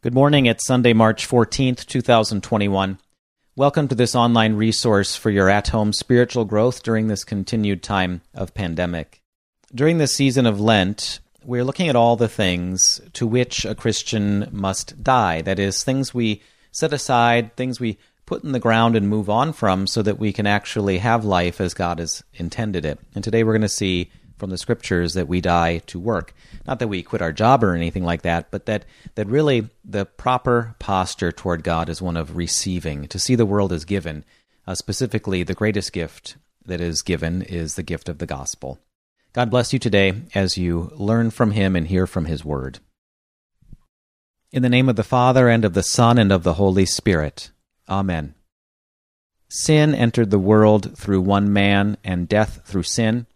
Good morning. It's Sunday, March 14th, 2021. Welcome to this online resource for your at home spiritual growth during this continued time of pandemic. During this season of Lent, we're looking at all the things to which a Christian must die. That is, things we set aside, things we put in the ground and move on from so that we can actually have life as God has intended it. And today we're going to see from the scriptures that we die to work. Not that we quit our job or anything like that, but that, that really the proper posture toward God is one of receiving, to see the world as given. Uh, specifically, the greatest gift that is given is the gift of the gospel. God bless you today as you learn from Him and hear from His word. In the name of the Father, and of the Son, and of the Holy Spirit. Amen. Sin entered the world through one man, and death through sin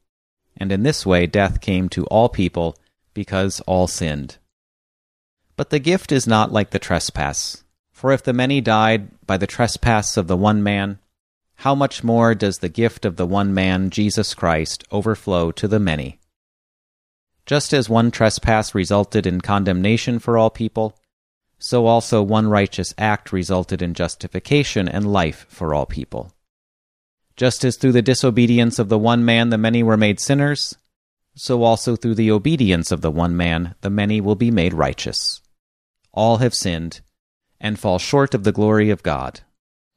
and in this way death came to all people because all sinned. But the gift is not like the trespass. For if the many died by the trespass of the one man, how much more does the gift of the one man, Jesus Christ, overflow to the many? Just as one trespass resulted in condemnation for all people, so also one righteous act resulted in justification and life for all people. Just as through the disobedience of the one man the many were made sinners, so also through the obedience of the one man the many will be made righteous. All have sinned, and fall short of the glory of God,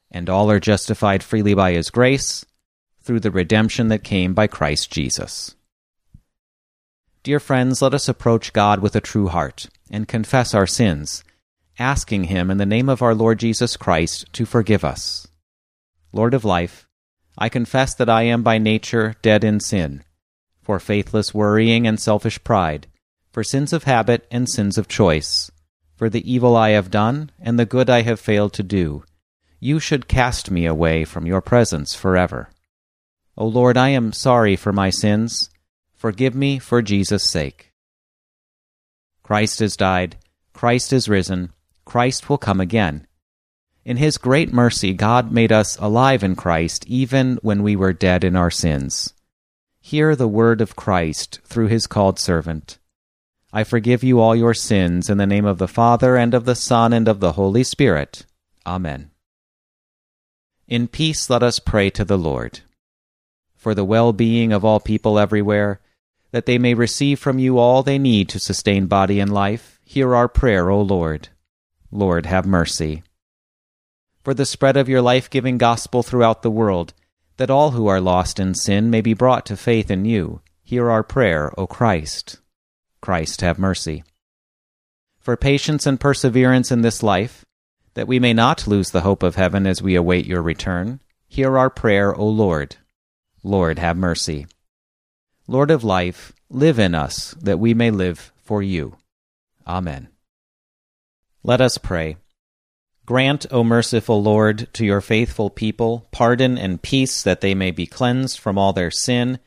and all are justified freely by his grace, through the redemption that came by Christ Jesus. Dear friends, let us approach God with a true heart, and confess our sins, asking him in the name of our Lord Jesus Christ to forgive us. Lord of life, I confess that I am by nature dead in sin, for faithless worrying and selfish pride, for sins of habit and sins of choice, for the evil I have done and the good I have failed to do. You should cast me away from your presence forever. O Lord, I am sorry for my sins. Forgive me for Jesus' sake. Christ has died. Christ is risen. Christ will come again. In His great mercy, God made us alive in Christ even when we were dead in our sins. Hear the word of Christ through His called servant. I forgive you all your sins in the name of the Father, and of the Son, and of the Holy Spirit. Amen. In peace let us pray to the Lord. For the well being of all people everywhere, that they may receive from you all they need to sustain body and life, hear our prayer, O Lord. Lord, have mercy for the spread of your life giving gospel throughout the world, that all who are lost in sin may be brought to faith in you. Hear our prayer, O Christ. Christ, have mercy. For patience and perseverance in this life, that we may not lose the hope of heaven as we await your return, hear our prayer, O Lord. Lord, have mercy. Lord of life, live in us, that we may live for you. Amen. Let us pray. Grant, O merciful Lord, to your faithful people pardon and peace that they may be cleansed from all their sin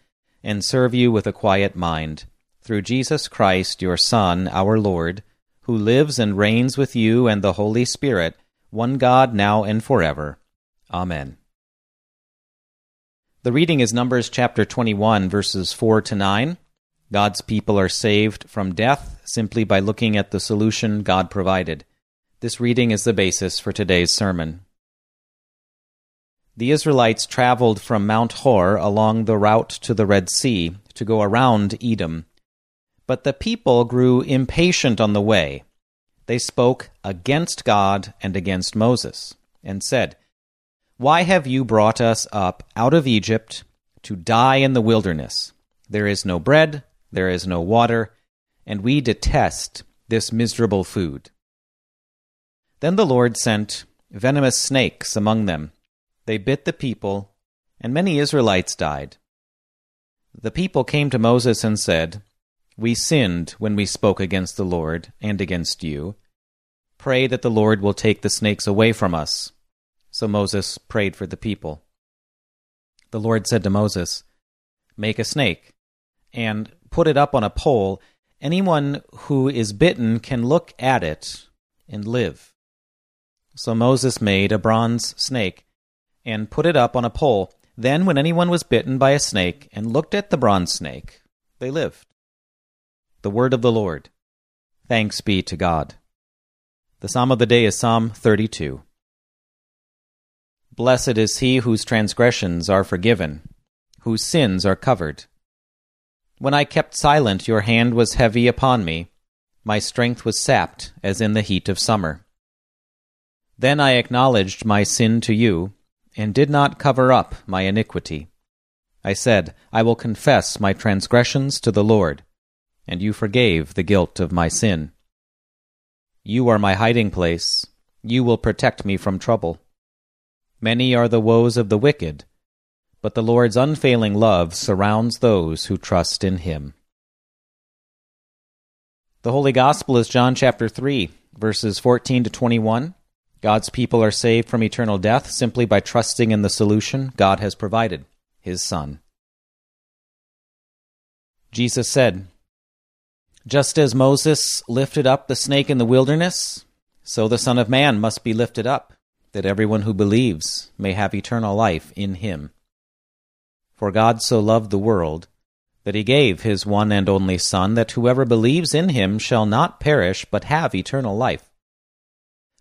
and serve you with a quiet mind. Through Jesus Christ, your Son, our Lord, who lives and reigns with you and the Holy Spirit, one God, now and forever. Amen. The reading is Numbers chapter 21, verses 4 to 9. God's people are saved from death simply by looking at the solution God provided. This reading is the basis for today's sermon. The Israelites traveled from Mount Hor along the route to the Red Sea to go around Edom. But the people grew impatient on the way. They spoke against God and against Moses, and said, Why have you brought us up out of Egypt to die in the wilderness? There is no bread, there is no water, and we detest this miserable food. Then the Lord sent venomous snakes among them. They bit the people, and many Israelites died. The people came to Moses and said, We sinned when we spoke against the Lord and against you. Pray that the Lord will take the snakes away from us. So Moses prayed for the people. The Lord said to Moses, Make a snake, and put it up on a pole. Anyone who is bitten can look at it and live. So Moses made a bronze snake and put it up on a pole. Then, when anyone was bitten by a snake and looked at the bronze snake, they lived. The word of the Lord. Thanks be to God. The psalm of the day is Psalm 32. Blessed is he whose transgressions are forgiven, whose sins are covered. When I kept silent, your hand was heavy upon me. My strength was sapped as in the heat of summer. Then I acknowledged my sin to you, and did not cover up my iniquity. I said, I will confess my transgressions to the Lord, and you forgave the guilt of my sin. You are my hiding place. You will protect me from trouble. Many are the woes of the wicked, but the Lord's unfailing love surrounds those who trust in him. The Holy Gospel is John chapter 3, verses 14 to 21. God's people are saved from eternal death simply by trusting in the solution God has provided, his Son. Jesus said, just as Moses lifted up the snake in the wilderness, so the Son of Man must be lifted up, that everyone who believes may have eternal life in him. For God so loved the world, that he gave his one and only Son, that whoever believes in him shall not perish, but have eternal life.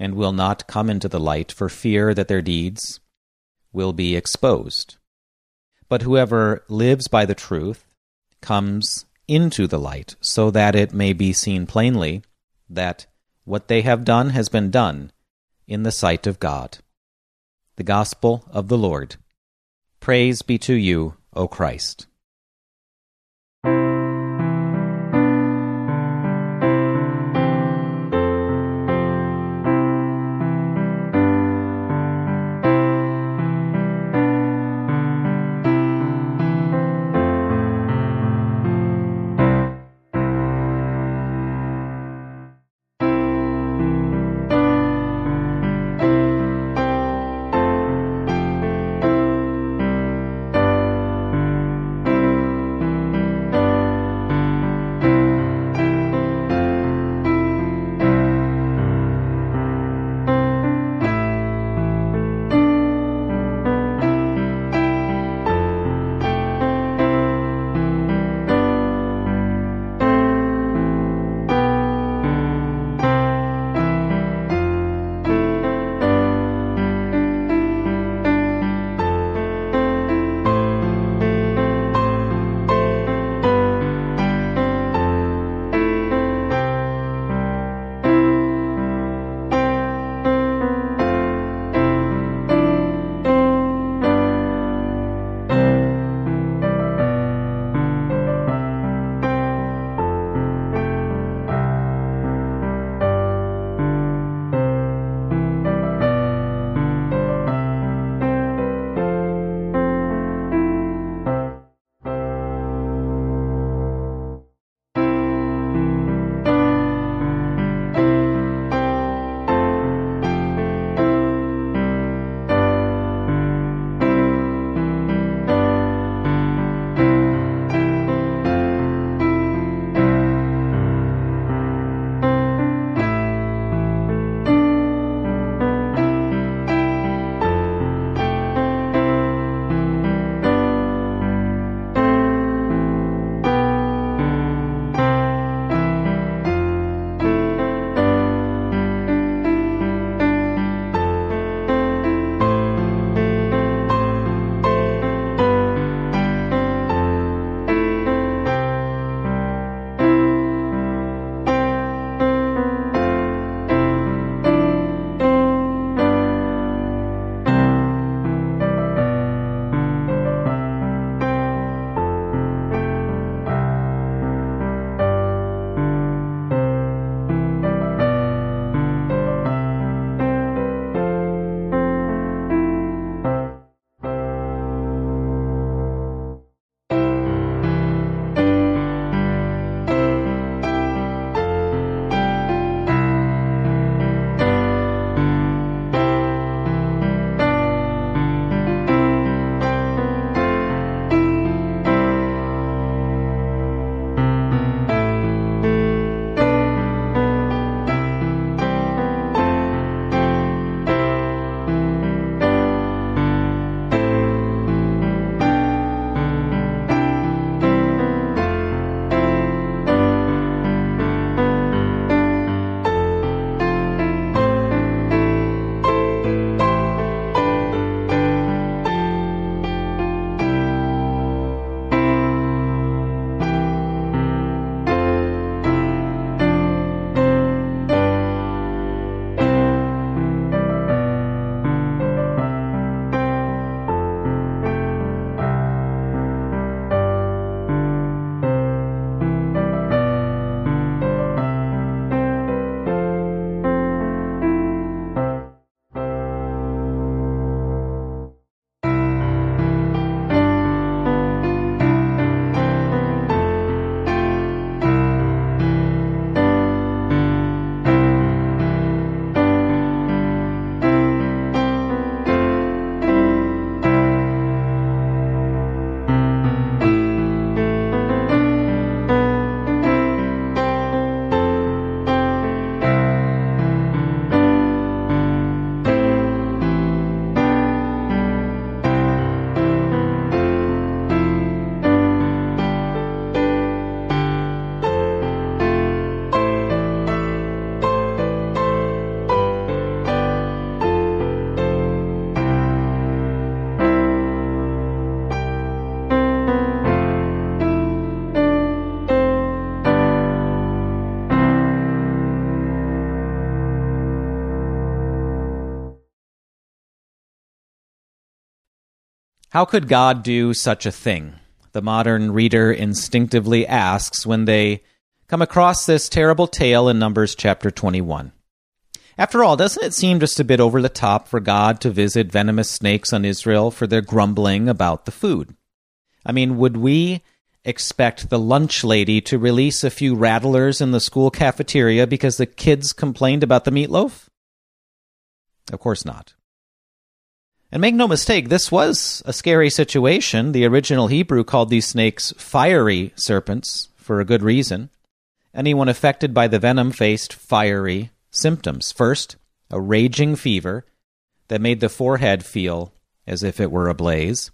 and will not come into the light for fear that their deeds will be exposed. But whoever lives by the truth comes into the light, so that it may be seen plainly that what they have done has been done in the sight of God. The Gospel of the Lord. Praise be to you, O Christ. How could God do such a thing? The modern reader instinctively asks when they come across this terrible tale in Numbers chapter 21. After all, doesn't it seem just a bit over the top for God to visit venomous snakes on Israel for their grumbling about the food? I mean, would we expect the lunch lady to release a few rattlers in the school cafeteria because the kids complained about the meatloaf? Of course not. And make no mistake, this was a scary situation. The original Hebrew called these snakes fiery serpents for a good reason. Anyone affected by the venom faced fiery symptoms. First, a raging fever that made the forehead feel as if it were ablaze,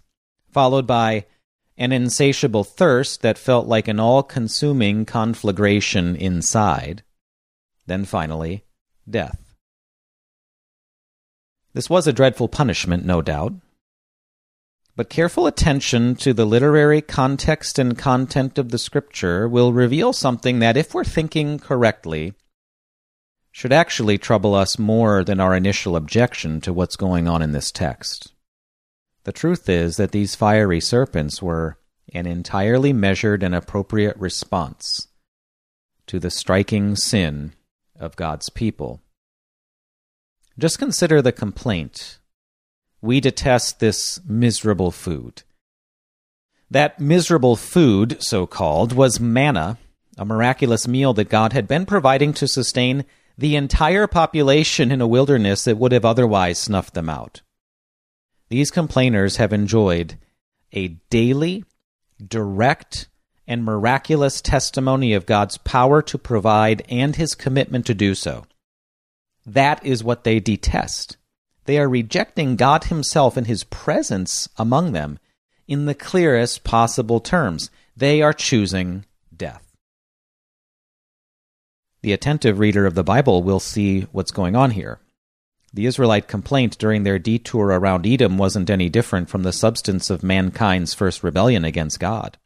followed by an insatiable thirst that felt like an all consuming conflagration inside. Then finally, death. This was a dreadful punishment, no doubt. But careful attention to the literary context and content of the scripture will reveal something that, if we're thinking correctly, should actually trouble us more than our initial objection to what's going on in this text. The truth is that these fiery serpents were an entirely measured and appropriate response to the striking sin of God's people. Just consider the complaint. We detest this miserable food. That miserable food, so called, was manna, a miraculous meal that God had been providing to sustain the entire population in a wilderness that would have otherwise snuffed them out. These complainers have enjoyed a daily, direct, and miraculous testimony of God's power to provide and his commitment to do so. That is what they detest. They are rejecting God Himself and His presence among them in the clearest possible terms. They are choosing death. The attentive reader of the Bible will see what's going on here. The Israelite complaint during their detour around Edom wasn't any different from the substance of mankind's first rebellion against God.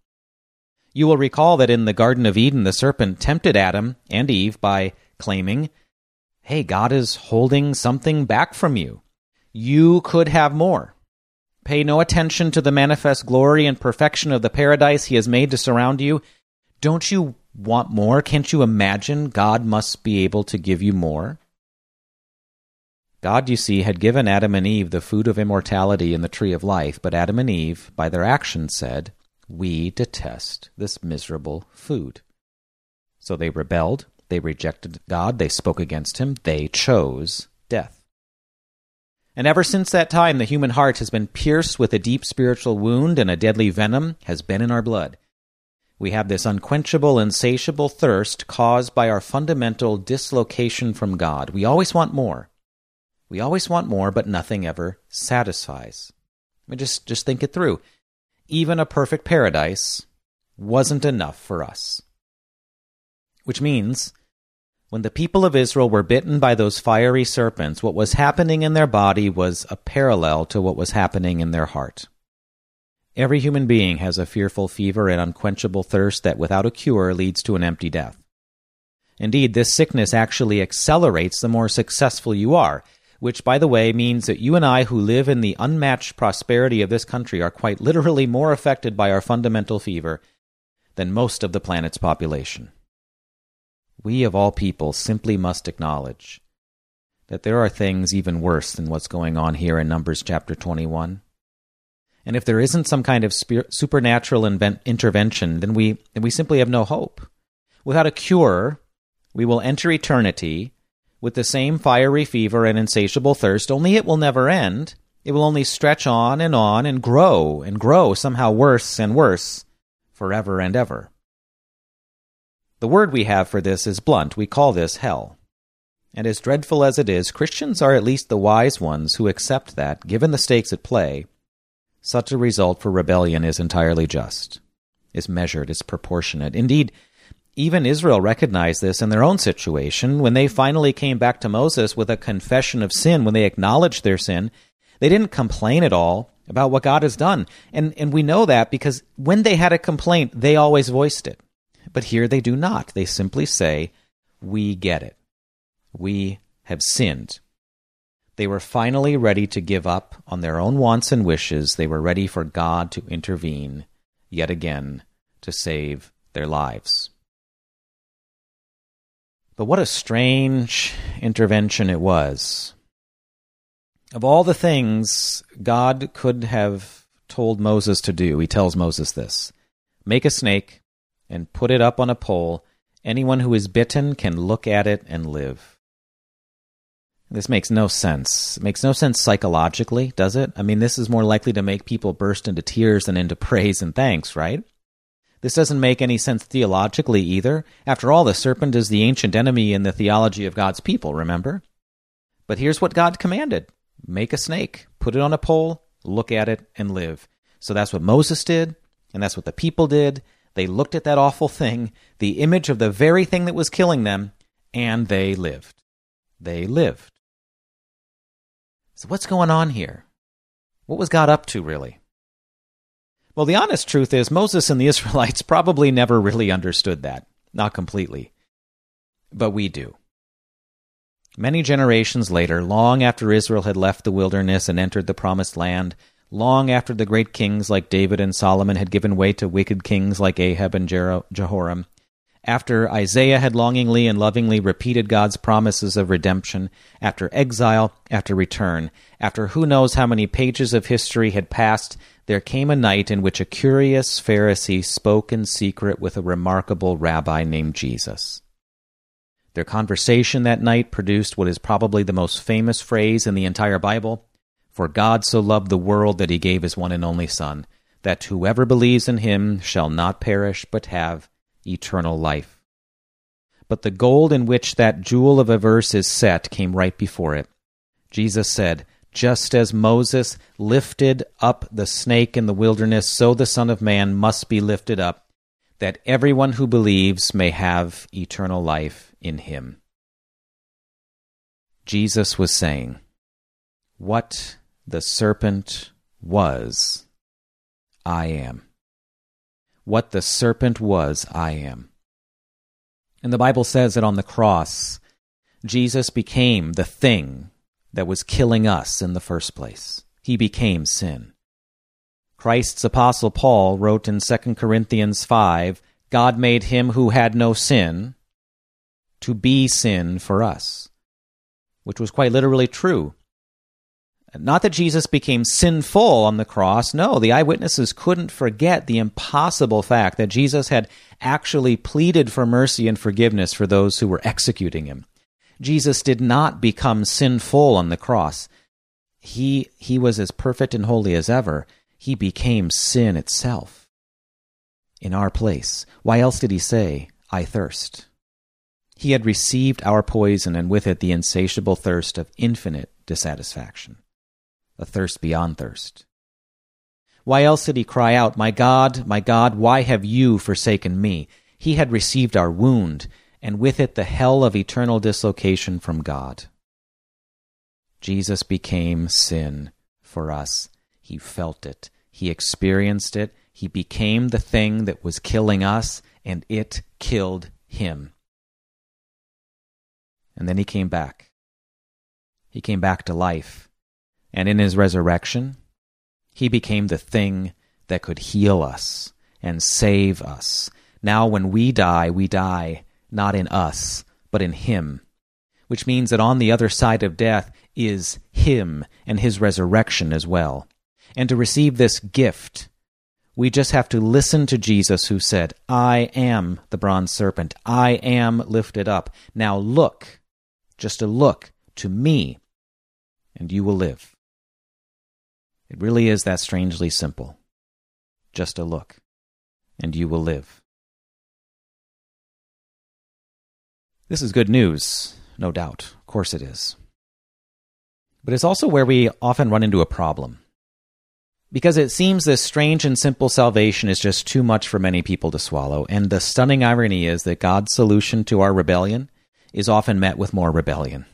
You will recall that in the Garden of Eden, the serpent tempted Adam and Eve by claiming hey, God is holding something back from you. You could have more. Pay no attention to the manifest glory and perfection of the paradise He has made to surround you. Don't you want more? Can't you imagine God must be able to give you more? God, you see, had given Adam and Eve the food of immortality in the tree of life, but Adam and Eve, by their actions, said, We detest this miserable food. So they rebelled, they rejected God. They spoke against him. They chose death. And ever since that time, the human heart has been pierced with a deep spiritual wound, and a deadly venom has been in our blood. We have this unquenchable, insatiable thirst caused by our fundamental dislocation from God. We always want more. We always want more, but nothing ever satisfies. I mean, just, just think it through. Even a perfect paradise wasn't enough for us. Which means when the people of Israel were bitten by those fiery serpents, what was happening in their body was a parallel to what was happening in their heart. Every human being has a fearful fever and unquenchable thirst that without a cure leads to an empty death. Indeed, this sickness actually accelerates the more successful you are, which, by the way, means that you and I who live in the unmatched prosperity of this country are quite literally more affected by our fundamental fever than most of the planet's population we of all people simply must acknowledge that there are things even worse than what's going on here in Numbers chapter 21. And if there isn't some kind of supernatural invent- intervention, then we, then we simply have no hope. Without a cure, we will enter eternity with the same fiery fever and insatiable thirst, only it will never end. It will only stretch on and on and grow and grow somehow worse and worse forever and ever. The word we have for this is blunt. We call this hell. And as dreadful as it is, Christians are at least the wise ones who accept that, given the stakes at play, such a result for rebellion is entirely just, is measured, is proportionate. Indeed, even Israel recognized this in their own situation when they finally came back to Moses with a confession of sin, when they acknowledged their sin. They didn't complain at all about what God has done. And, and we know that because when they had a complaint, they always voiced it. But here they do not. They simply say, We get it. We have sinned. They were finally ready to give up on their own wants and wishes. They were ready for God to intervene yet again to save their lives. But what a strange intervention it was. Of all the things God could have told Moses to do, he tells Moses this Make a snake and put it up on a pole. Anyone who is bitten can look at it and live. This makes no sense. It makes no sense psychologically, does it? I mean, this is more likely to make people burst into tears than into praise and thanks, right? This doesn't make any sense theologically either. After all, the serpent is the ancient enemy in the theology of God's people, remember? But here's what God commanded make a snake, put it on a pole, look at it, and live. So that's what Moses did, and that's what the people did. They looked at that awful thing, the image of the very thing that was killing them, and they lived. They lived. So, what's going on here? What was God up to, really? Well, the honest truth is, Moses and the Israelites probably never really understood that. Not completely. But we do. Many generations later, long after Israel had left the wilderness and entered the promised land, long after the great kings like David and Solomon had given way to wicked kings like Ahab and Jehoram, after Isaiah had longingly and lovingly repeated God's promises of redemption, after exile, after return, after who knows how many pages of history had passed, there came a night in which a curious Pharisee spoke in secret with a remarkable rabbi named Jesus. Their conversation that night produced what is probably the most famous phrase in the entire Bible For God so loved the world that he gave his one and only Son, that whoever believes in him shall not perish but have eternal life. But the gold in which that jewel of a verse is set came right before it. Jesus said, Just as Moses lifted up the snake in the wilderness, so the Son of Man must be lifted up, that everyone who believes may have eternal life in him. Jesus was saying, What the serpent was, I am. What the serpent was, I am. And the Bible says that on the cross, Jesus became the thing that was killing us in the first place. He became sin. Christ's apostle Paul wrote in 2 Corinthians 5 God made him who had no sin to be sin for us, which was quite literally true. Not that Jesus became sinful on the cross. No, the eyewitnesses couldn't forget the impossible fact that Jesus had actually pleaded for mercy and forgiveness for those who were executing him. Jesus did not become sinful on the cross. He, he was as perfect and holy as ever. He became sin itself in our place. Why else did he say, I thirst? He had received our poison and with it the insatiable thirst of infinite dissatisfaction a thirst beyond thirst. Why else did he cry out, My God, my God, why have you forsaken me? He had received our wound, and with it the hell of eternal dislocation from God. Jesus became sin for us. He felt it. He experienced it. He became the thing that was killing us, and it killed him. And then he came back. He came back to life. And in his resurrection, he became the thing that could heal us and save us. Now, when we die, we die not in us, but in him, which means that on the other side of death is him and his resurrection as well. And to receive this gift, we just have to listen to Jesus who said, I am the bronze serpent. I am lifted up. Now look, just a look to me, and you will live. It really is that strangely simple. Just a look, and you will live. This is good news, no doubt. Of course it is. But it's also where we often run into a problem. Because it seems this strange and simple salvation is just too much for many people to swallow, and the stunning irony is that God's solution to our rebellion is often met with more rebellion.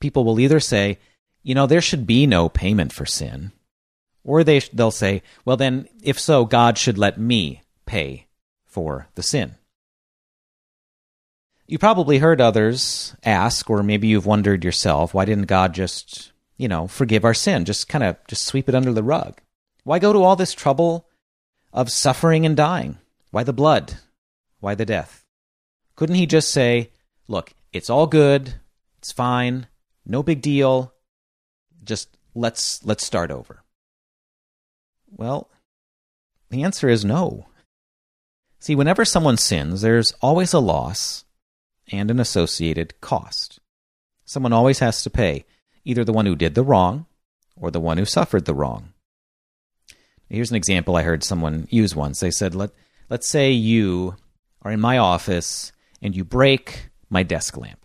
People will either say, you know, there should be no payment for sin, or they, they'll say, well, then, if so, God should let me pay for the sin. You probably heard others ask, or maybe you've wondered yourself, why didn't God just, you know, forgive our sin? Just kind of just sweep it under the rug. Why go to all this trouble of suffering and dying? Why the blood? Why the death? Couldn't he just say, look, it's all good, it's fine, no big deal, just let's let's start over? Well, the answer is no. See, whenever someone sins, there's always a loss and an associated cost. Someone always has to pay, either the one who did the wrong or the one who suffered the wrong. Here's an example I heard someone use once. They said, Let, let's say you are in my office and you break my desk lamp.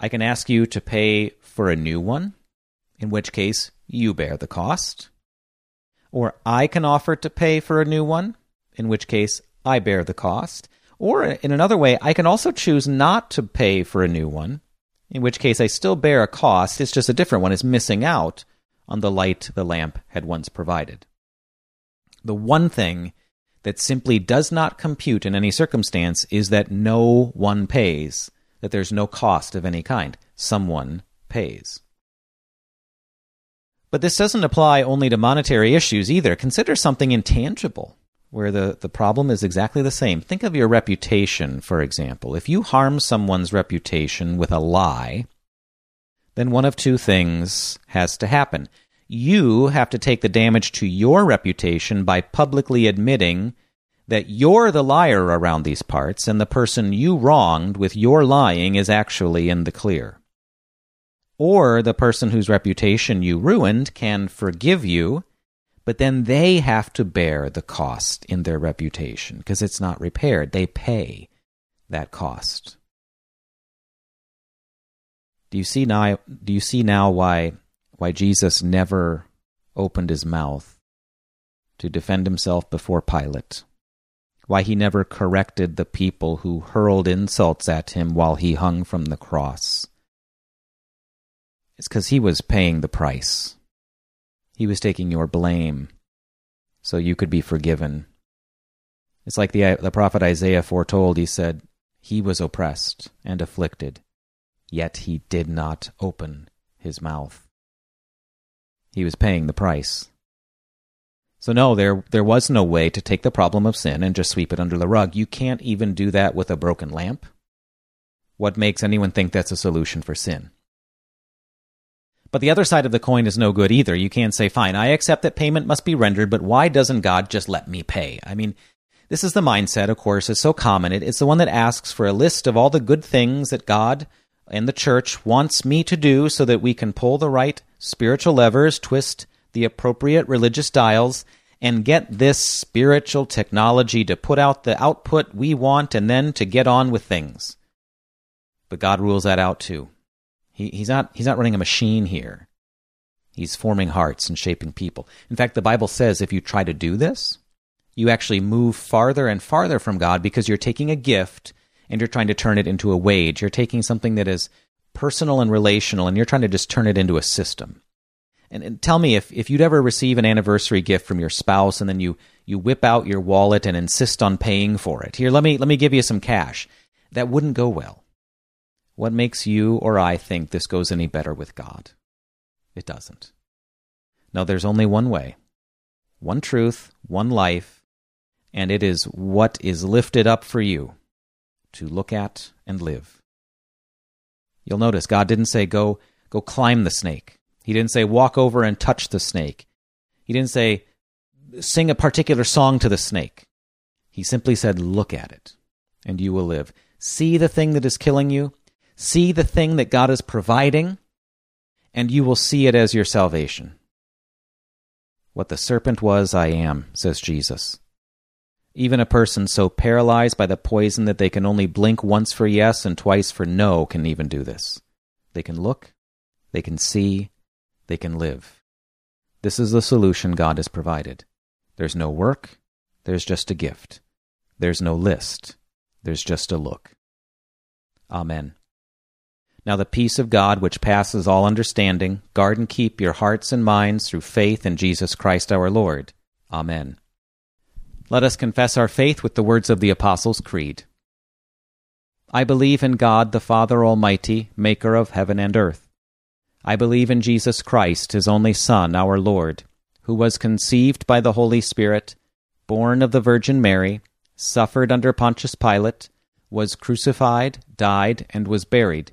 I can ask you to pay for a new one, in which case you bear the cost. Or I can offer to pay for a new one, in which case I bear the cost. Or in another way, I can also choose not to pay for a new one, in which case I still bear a cost. It's just a different one. It's missing out on the light the lamp had once provided. The one thing that simply does not compute in any circumstance is that no one pays, that there's no cost of any kind. Someone pays. But this doesn't apply only to monetary issues either. Consider something intangible where the, the problem is exactly the same. Think of your reputation, for example. If you harm someone's reputation with a lie, then one of two things has to happen. You have to take the damage to your reputation by publicly admitting that you're the liar around these parts and the person you wronged with your lying is actually in the clear. Or the person whose reputation you ruined can forgive you but then they have to bear the cost in their reputation because it's not repaired. They pay that cost. Do you see now do you see now why why Jesus never opened his mouth to defend himself before Pilate? Why he never corrected the people who hurled insults at him while he hung from the cross? It's because he was paying the price. He was taking your blame so you could be forgiven. It's like the, the prophet Isaiah foretold. He said, He was oppressed and afflicted, yet he did not open his mouth. He was paying the price. So no, there there was no way to take the problem of sin and just sweep it under the rug. You can't even do that with a broken lamp. What makes anyone think that's a solution for sin? But the other side of the coin is no good either. You can't say, fine, I accept that payment must be rendered, but why doesn't God just let me pay? I mean, this is the mindset, of course, is so common. it's the one that asks for a list of all the good things that God and the church wants me to do so that we can pull the right spiritual levers, twist the appropriate religious dials, and get this spiritual technology to put out the output we want and then to get on with things. But God rules that out too. He, he's not he's not running a machine here. He's forming hearts and shaping people. In fact, the Bible says if you try to do this, you actually move farther and farther from God because you're taking a gift and you're trying to turn it into a wage. You're taking something that is personal and relational and you're trying to just turn it into a system. And, and, tell me if, if you'd ever receive an anniversary gift from your spouse and then you, you whip out your wallet and insist on paying for it. Here, let me, let me give you some cash. That wouldn't go well. What makes you or I think this goes any better with God? It doesn't. Now, there's only one way, one truth, one life, and it is what is lifted up for you to look at and live. You'll notice God didn't say go go climb the snake. He didn't say walk over and touch the snake. He didn't say sing a particular song to the snake. He simply said look at it and you will live. See the thing that is killing you See the thing that God is providing, and you will see it as your salvation. What the serpent was, I am, says Jesus. Even a person so paralyzed by the poison that they can only blink once for yes and twice for no can even do this. They can look, they can see, they can live. This is the solution God has provided. There's no work, there's just a gift. There's no list, there's just a look. Amen. Now the peace of God, which passes all understanding, guard and keep your hearts and minds through faith in Jesus Christ our Lord. Amen. Let us confess our faith with the words of the Apostles' Creed. I believe in God the Father Almighty, maker of heaven and earth. I believe in Jesus Christ, his only Son, our Lord, who was conceived by the Holy Spirit, born of the Virgin Mary, suffered under Pontius Pilate, was crucified, died, and was buried.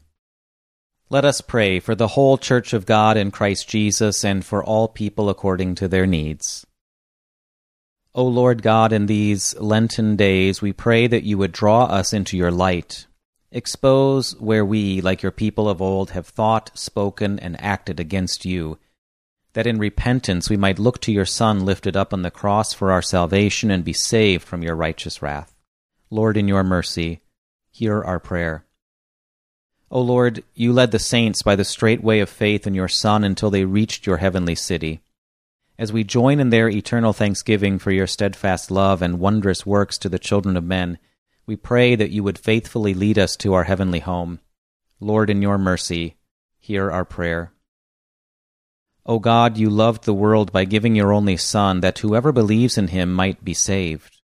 Let us pray for the whole Church of God in Christ Jesus and for all people according to their needs. O Lord God, in these Lenten days, we pray that you would draw us into your light. Expose where we, like your people of old, have thought, spoken, and acted against you that in repentance we might look to your Son lifted up on the cross for our salvation and be saved from your righteous wrath. Lord, in your mercy, hear our prayer. O Lord, you led the saints by the straight way of faith in your Son until they reached your heavenly city. As we join in their eternal thanksgiving for your steadfast love and wondrous works to the children of men, we pray that you would faithfully lead us to our heavenly home. Lord, in your mercy, hear our prayer. O God, you loved the world by giving your only Son, that whoever believes in him might be saved.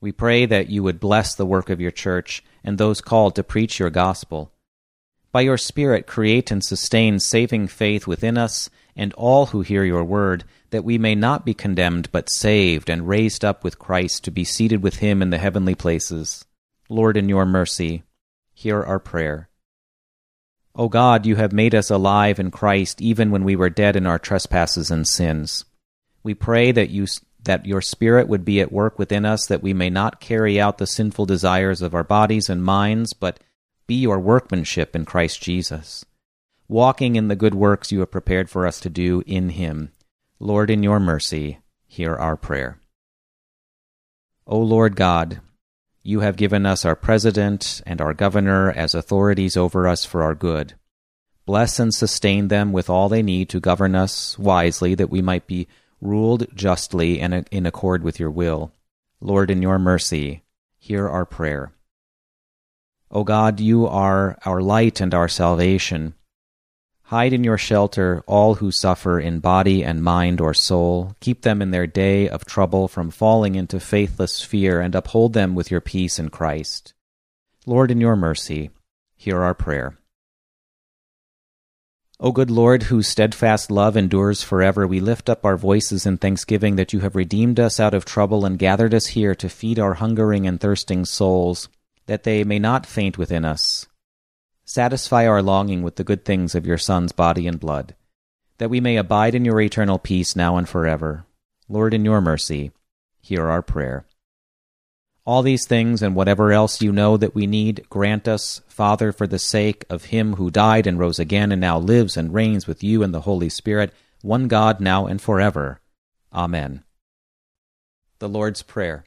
We pray that you would bless the work of your church and those called to preach your gospel. By your Spirit, create and sustain saving faith within us and all who hear your word, that we may not be condemned, but saved and raised up with Christ to be seated with him in the heavenly places. Lord, in your mercy, hear our prayer. O God, you have made us alive in Christ even when we were dead in our trespasses and sins. We pray that you that your spirit would be at work within us that we may not carry out the sinful desires of our bodies and minds, but be your workmanship in Christ Jesus, walking in the good works you have prepared for us to do in him. Lord, in your mercy, hear our prayer. O Lord God, you have given us our president and our governor as authorities over us for our good. Bless and sustain them with all they need to govern us wisely, that we might be ruled justly and in accord with your will. Lord, in your mercy, hear our prayer. O God, you are our light and our salvation. Hide in your shelter all who suffer in body and mind or soul. Keep them in their day of trouble from falling into faithless fear, and uphold them with your peace in Christ. Lord, in your mercy, hear our prayer. O good Lord, whose steadfast love endures forever, we lift up our voices in thanksgiving that you have redeemed us out of trouble and gathered us here to feed our hungering and thirsting souls, that they may not faint within us. Satisfy our longing with the good things of your Son's body and blood, that we may abide in your eternal peace now and forever. Lord, in your mercy, hear our prayer. All these things and whatever else you know that we need, grant us, Father, for the sake of him who died and rose again and now lives and reigns with you and the Holy Spirit, one God, now and forever. Amen. The Lord's Prayer.